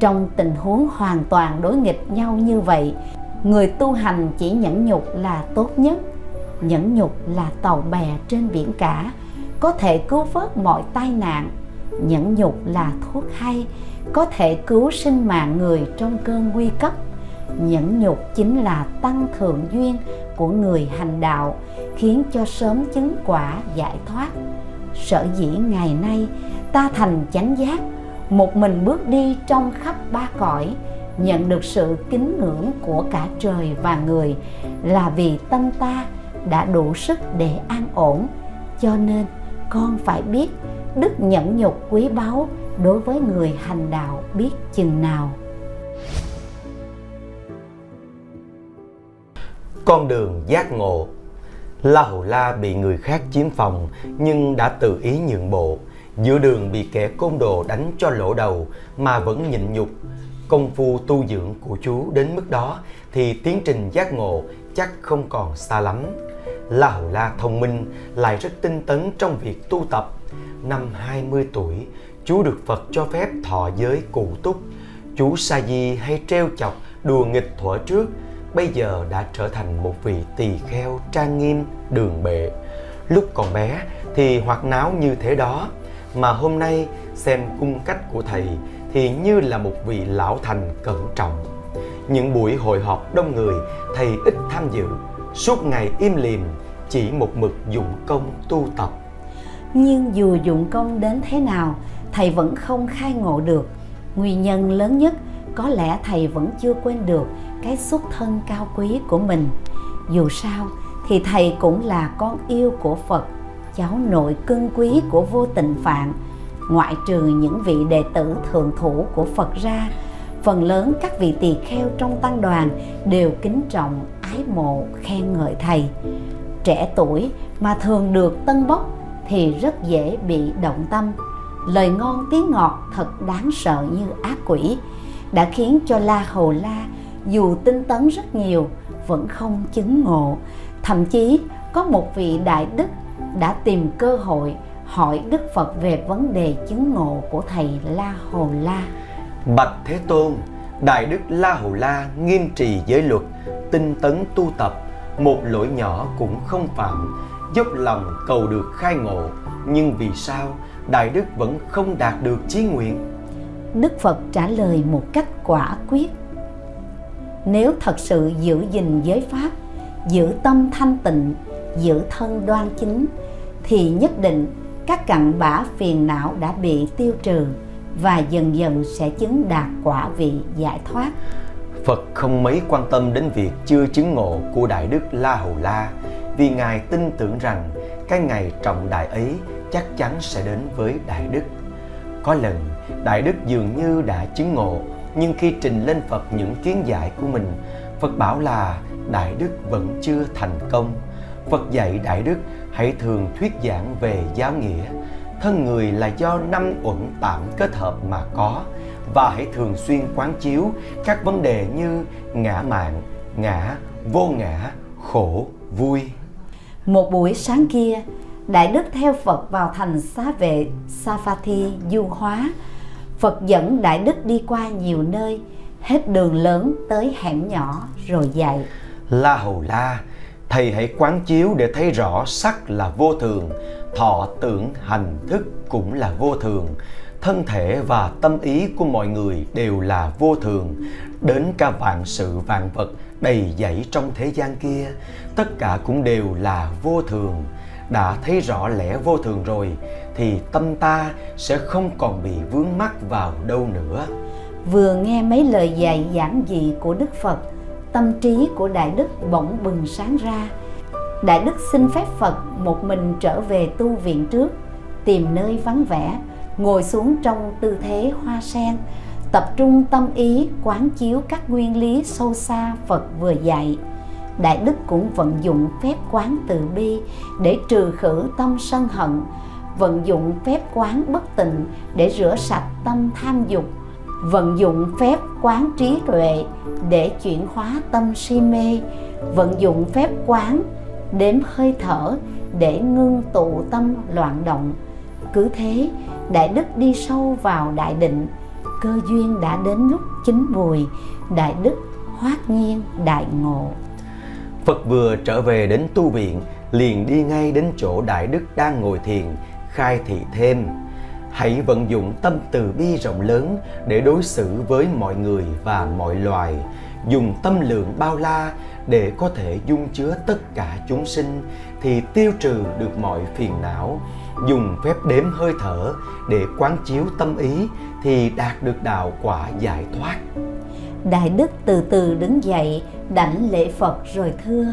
Trong tình huống hoàn toàn đối nghịch nhau như vậy, người tu hành chỉ nhẫn nhục là tốt nhất, nhẫn nhục là tàu bè trên biển cả, có thể cứu vớt mọi tai nạn nhẫn nhục là thuốc hay, có thể cứu sinh mạng người trong cơn nguy cấp. Nhẫn nhục chính là tăng thượng duyên của người hành đạo, khiến cho sớm chứng quả giải thoát. Sở dĩ ngày nay ta thành chánh giác, một mình bước đi trong khắp ba cõi, nhận được sự kính ngưỡng của cả trời và người, là vì tâm ta đã đủ sức để an ổn. Cho nên con phải biết đức nhẫn nhục quý báu đối với người hành đạo biết chừng nào con đường giác ngộ La Hầu La bị người khác chiếm phòng nhưng đã tự ý nhượng bộ. Giữa đường bị kẻ côn đồ đánh cho lỗ đầu mà vẫn nhịn nhục. Công phu tu dưỡng của chú đến mức đó thì tiến trình giác ngộ chắc không còn xa lắm. La Hầu La thông minh, lại rất tinh tấn trong việc tu tập. Năm 20 tuổi, chú được Phật cho phép thọ giới cụ túc. Chú sa di hay treo chọc đùa nghịch thuở trước bây giờ đã trở thành một vị tỳ kheo trang nghiêm đường bệ. Lúc còn bé thì hoạt náo như thế đó mà hôm nay xem cung cách của thầy thì như là một vị lão thành cẩn trọng. Những buổi hội họp đông người thầy ít tham dự. Suốt ngày im lìm chỉ một mực dụng công tu tập nhưng dù dụng công đến thế nào, thầy vẫn không khai ngộ được. Nguyên nhân lớn nhất, có lẽ thầy vẫn chưa quên được cái xuất thân cao quý của mình. Dù sao, thì thầy cũng là con yêu của phật, cháu nội cưng quý của vô tình phạn. Ngoại trừ những vị đệ tử thượng thủ của phật ra, phần lớn các vị tỳ kheo trong tăng đoàn đều kính trọng ái mộ khen ngợi thầy. Trẻ tuổi mà thường được tân bốc thì rất dễ bị động tâm. Lời ngon tiếng ngọt thật đáng sợ như ác quỷ, đã khiến cho la hầu la dù tinh tấn rất nhiều, vẫn không chứng ngộ. Thậm chí, có một vị đại đức đã tìm cơ hội hỏi đức phật về vấn đề chứng ngộ của thầy la hồ la. Bạch thế tôn, đại đức la hồ la nghiêm trì giới luật, tinh tấn tu tập, một lỗi nhỏ cũng không phạm dốc lòng cầu được khai ngộ. Nhưng vì sao đại đức vẫn không đạt được chí nguyện? Đức phật trả lời một cách quả quyết. Nếu thật sự giữ gìn giới pháp giữ tâm thanh tịnh giữ thân đoan chính thì nhất định các cặn bã phiền não đã bị tiêu trừ và dần dần sẽ chứng đạt quả vị giải thoát. Phật không mấy quan tâm đến việc chưa chứng ngộ của Đại Đức La Hầu La vì Ngài tin tưởng rằng cái ngày trọng đại ấy chắc chắn sẽ đến với Đại Đức. Có lần, Đại Đức dường như đã chứng ngộ nhưng khi trình lên Phật những kiến giải của mình, Phật bảo là Đại Đức vẫn chưa thành công. Phật dạy Đại Đức hãy thường thuyết giảng về giáo nghĩa. Thân người là do năm uẩn tạm kết hợp mà có và hãy thường xuyên quán chiếu các vấn đề như ngã mạng, ngã, vô ngã, khổ, vui. Một buổi sáng kia, Đại Đức theo Phật vào thành xá vệ Savatthi du hóa Phật dẫn Đại Đức đi qua nhiều nơi, hết đường lớn tới hẻm nhỏ rồi dạy. La Hầu La, Thầy hãy quán chiếu để thấy rõ sắc là vô thường, thọ tưởng hành thức cũng là vô thường. Thân thể và tâm ý của mọi người đều là vô thường. Đến cả vạn sự vạn vật đầy dẫy trong thế gian kia, tất cả cũng đều là vô thường. Đã thấy rõ lẽ vô thường rồi thì tâm ta sẽ không còn bị vướng mắc vào đâu nữa. Vừa nghe mấy lời dạy giảng dị của đức phật tâm trí của đại đức bỗng bừng sáng ra. Đại đức xin phép phật một mình trở về tu viện trước tìm nơi vắng vẻ ngồi xuống trong tư thế hoa sen tập trung tâm ý quán chiếu các nguyên lý sâu xa phật vừa dạy Đại Đức cũng vận dụng phép quán từ bi để trừ khử tâm sân hận, vận dụng phép quán bất tịnh để rửa sạch tâm tham dục, vận dụng phép quán trí tuệ để chuyển hóa tâm si mê, vận dụng phép quán đếm hơi thở để ngưng tụ tâm loạn động. Cứ thế, Đại Đức đi sâu vào đại định, cơ duyên đã đến lúc chín mùi, Đại Đức hoát nhiên đại ngộ. Phật vừa trở về đến tu viện, liền đi ngay đến chỗ Đại Đức đang ngồi thiền, khai thị thêm. Hãy vận dụng tâm từ bi rộng lớn để đối xử với mọi người và mọi loài, dùng tâm lượng bao la để có thể dung chứa tất cả chúng sinh thì tiêu trừ được mọi phiền não, dùng phép đếm hơi thở để quán chiếu tâm ý thì đạt được đạo quả giải thoát. Đại Đức từ từ đứng dậy, đảnh lễ Phật rồi thưa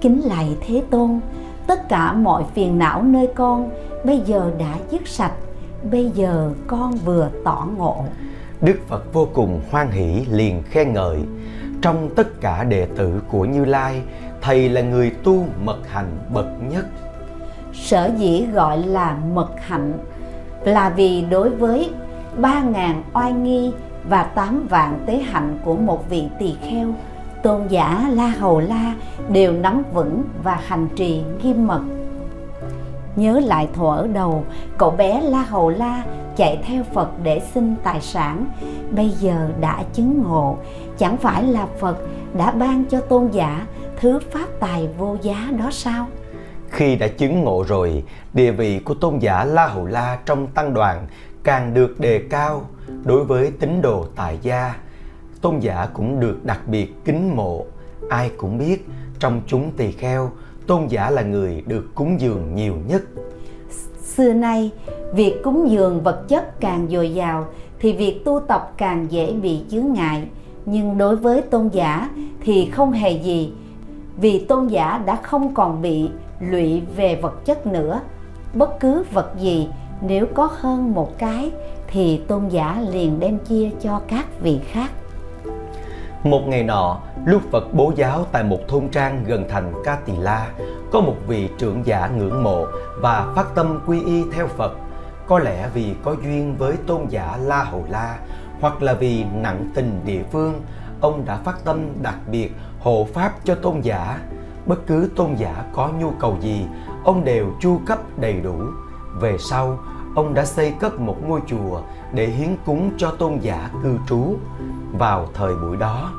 Kính lạy Thế Tôn, tất cả mọi phiền não nơi con bây giờ đã dứt sạch, bây giờ con vừa tỏ ngộ. Đức Phật vô cùng hoan hỷ liền khen ngợi Trong tất cả đệ tử của Như Lai, Thầy là người tu mật hạnh bậc nhất Sở dĩ gọi là mật hạnh là vì đối với ba ngàn oai nghi và tám vạn tế hạnh của một vị tỳ kheo tôn giả La Hầu La đều nắm vững và hành trì nghiêm mật. Nhớ lại thuở đầu, cậu bé La Hầu La chạy theo Phật để xin tài sản, bây giờ đã chứng ngộ, chẳng phải là Phật đã ban cho tôn giả thứ pháp tài vô giá đó sao? Khi đã chứng ngộ rồi, địa vị của tôn giả La Hầu La trong tăng đoàn càng được đề cao đối với tín đồ tại gia. Tôn giả cũng được đặc biệt kính mộ. Ai cũng biết trong chúng tỳ kheo, tôn giả là người được cúng dường nhiều nhất. Xưa nay, việc cúng dường vật chất càng dồi dào thì việc tu tập càng dễ bị chướng ngại. Nhưng đối với tôn giả thì không hề gì, vì tôn giả đã không còn bị lụy về vật chất nữa. Bất cứ vật gì nếu có hơn một cái thì tôn giả liền đem chia cho các vị khác. Một ngày nọ, lúc Phật bố giáo tại một thôn trang gần thành Ca Tỳ La, có một vị trưởng giả ngưỡng mộ và phát tâm quy y theo Phật. Có lẽ vì có duyên với tôn giả La Hầu La, hoặc là vì nặng tình địa phương, ông đã phát tâm đặc biệt hộ pháp cho tôn giả. Bất cứ tôn giả có nhu cầu gì, ông đều chu cấp đầy đủ. Về sau, ông đã xây cất một ngôi chùa để hiến cúng cho tôn giả cư trú. Vào thời buổi đó,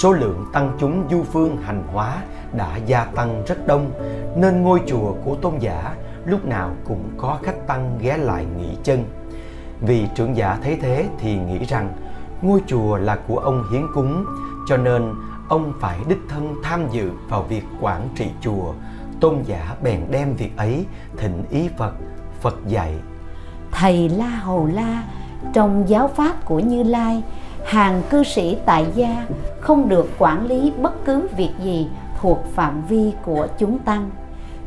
số lượng tăng chúng du phương hành hóa đã gia tăng rất đông, nên ngôi chùa của tôn giả lúc nào cũng có khách tăng ghé lại nghỉ chân. Vì trưởng giả thấy thế thì nghĩ rằng ngôi chùa là của ông hiến cúng, cho nên ông phải đích thân tham dự vào việc quản trị chùa. Tôn giả bèn đem việc ấy thỉnh ý Phật, Phật dạy. Thầy La Hầu La trong giáo pháp của Như Lai, hàng cư sĩ tại gia không được quản lý bất cứ việc gì thuộc phạm vi của chúng tăng.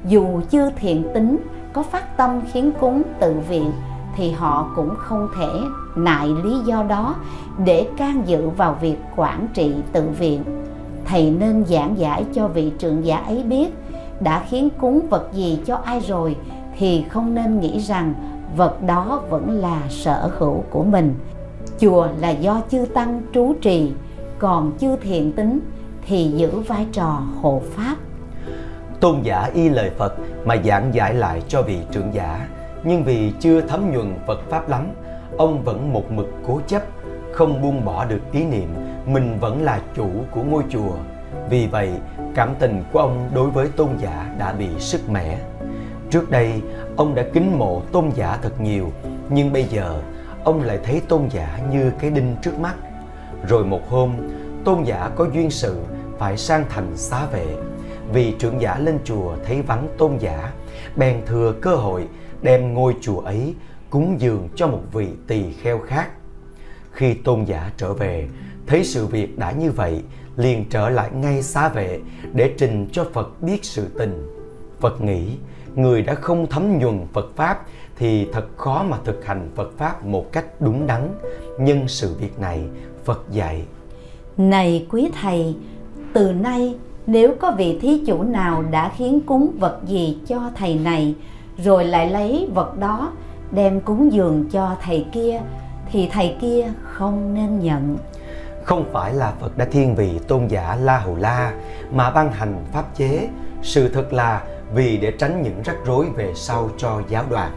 Dù chưa thiện tính có phát tâm khiến cúng tự viện thì họ cũng không thể nại lý do đó để can dự vào việc quản trị tự viện. Thầy nên giảng giải cho vị trưởng giả ấy biết, đã khiến cúng vật gì cho ai rồi thì không nên nghĩ rằng vật đó vẫn là sở hữu của mình. Chùa là do chư tăng trú trì, còn chư thiện tính thì giữ vai trò hộ pháp. Tôn giả y lời phật mà giảng giải lại cho vị trưởng giả. Nhưng vì chưa thấm nhuần phật pháp lắm, ông vẫn một mực cố chấp, không buông bỏ được ý niệm mình vẫn là chủ của ngôi chùa. Vì vậy, cảm tình của ông đối với tôn giả đã bị sức mẻ. Trước đây, ông đã kính mộ tôn giả thật nhiều, nhưng bây giờ, ông lại thấy tôn giả như cái đinh trước mắt. Rồi một hôm, tôn giả có duyên sự phải sang thành xá vệ. Vì trưởng giả lên chùa thấy vắng tôn giả, bèn thừa cơ hội đem ngôi chùa ấy cúng dường cho một vị tỳ kheo khác. Khi tôn giả trở về thấy sự việc đã như vậy liền trở lại ngay xá vệ để trình cho phật biết sự tình phật nghĩ người đã không thấm nhuần Phật Pháp thì thật khó mà thực hành Phật Pháp một cách đúng đắn. Nhưng sự việc này Phật dạy. Này quý thầy, từ nay nếu có vị thí chủ nào đã khiến cúng vật gì cho thầy này rồi lại lấy vật đó đem cúng dường cho thầy kia thì thầy kia không nên nhận không phải là Phật đã thiên vị tôn giả La Hầu La mà ban hành pháp chế, sự thật là vì để tránh những rắc rối về sau cho giáo đoàn.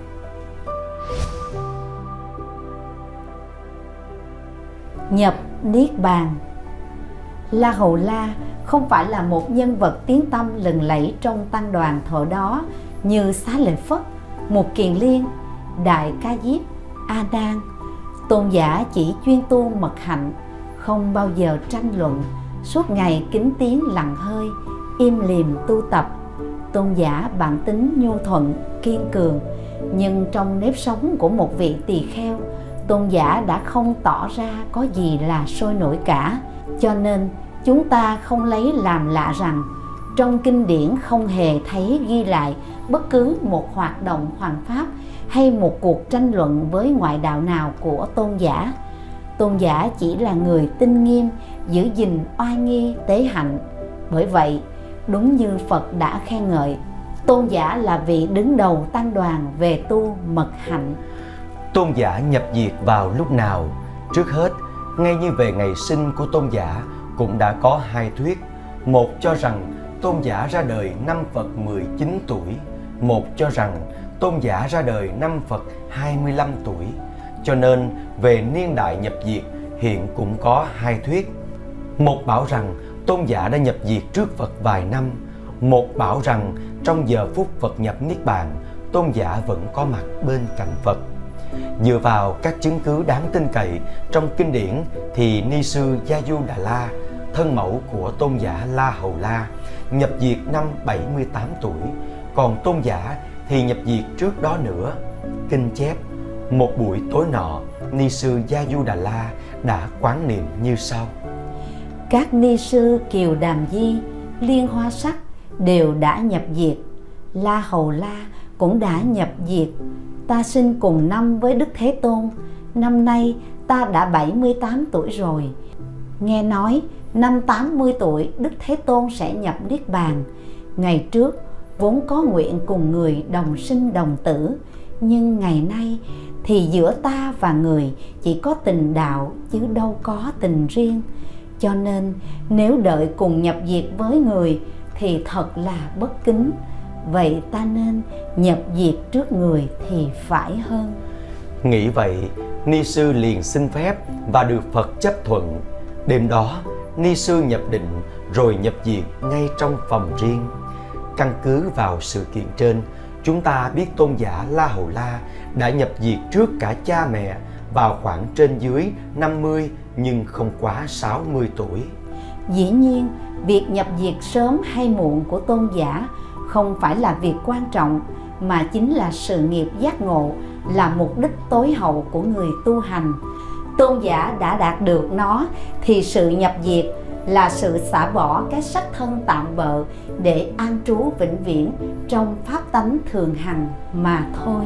Nhập Niết Bàn La Hầu La không phải là một nhân vật tiếng tâm lừng lẫy trong tăng đoàn thời đó như Xá Lợi Phất, Một Kiền Liên, Đại Ca Diếp, A Nan. Tôn giả chỉ chuyên tu mật hạnh, không bao giờ tranh luận, suốt ngày kính tiếng lặng hơi, im lìm tu tập. Tôn giả bản tính nhu thuận, kiên cường, nhưng trong nếp sống của một vị tỳ kheo, tôn giả đã không tỏ ra có gì là sôi nổi cả. Cho nên chúng ta không lấy làm lạ rằng trong kinh điển không hề thấy ghi lại bất cứ một hoạt động hoàn pháp hay một cuộc tranh luận với ngoại đạo nào của tôn giả tôn giả chỉ là người tinh nghiêm, giữ gìn, oai nghi, tế hạnh. Bởi vậy, đúng như phật đã khen ngợi, tôn giả là vị đứng đầu tăng đoàn về tu mật hạnh. Tôn giả nhập diệt vào lúc nào? Trước hết, ngay như về ngày sinh của tôn giả cũng đã có hai thuyết. Một cho rằng tôn giả ra đời năm Phật 19 tuổi. Một cho rằng tôn giả ra đời năm Phật 25 tuổi cho nên, về niên đại nhập diệt, hiện cũng có hai thuyết. Một bảo rằng tôn giả đã nhập diệt trước Phật vài năm. Một bảo rằng trong giờ phút Phật nhập Niết Bàn, tôn giả vẫn có mặt bên cạnh Phật. Dựa vào các chứng cứ đáng tin cậy trong kinh điển thì ni sư Gia Du Đà La thân mẫu của tôn giả La Hầu La, nhập diệt năm 78 tuổi. Còn tôn giả thì nhập diệt trước đó nữa. Kinh chép một buổi tối nọ, ni sư Gia Du Đà La đã quán niệm như sau. Các ni sư, Kiều Đàm Di, Liên Hoa Sắc đều đã nhập diệt. La Hầu La cũng đã nhập diệt. Ta sinh cùng năm với Đức Thế Tôn. Năm nay ta đã 78 tuổi rồi. Nghe nói, năm 80 tuổi, Đức Thế Tôn sẽ nhập Niết Bàn. Ngày trước, vốn có nguyện cùng người đồng sinh đồng tử nhưng ngày nay thì giữa ta và người chỉ có tình đạo chứ đâu có tình riêng. Cho nên nếu đợi cùng nhập diệt với người thì thật là bất kính. Vậy ta nên nhập diệt trước người thì phải hơn. Nghĩ vậy, ni sư liền xin phép và được phật chấp thuận. Đêm đó, ni sư nhập định rồi nhập diệt ngay trong phòng riêng. Căn cứ vào sự kiện trên chúng ta biết tôn giả La Hầu La đã nhập diệt trước cả cha mẹ vào khoảng trên dưới 50 nhưng không quá 60 tuổi. Dĩ nhiên, việc nhập diệt sớm hay muộn của tôn giả không phải là việc quan trọng mà chính là sự nghiệp giác ngộ là mục đích tối hậu của người tu hành. Tôn giả đã đạt được nó thì sự nhập diệt là sự xả bỏ cái sắc thân tạm bợ để an trú vĩnh viễn trong pháp tánh thường hằng mà thôi.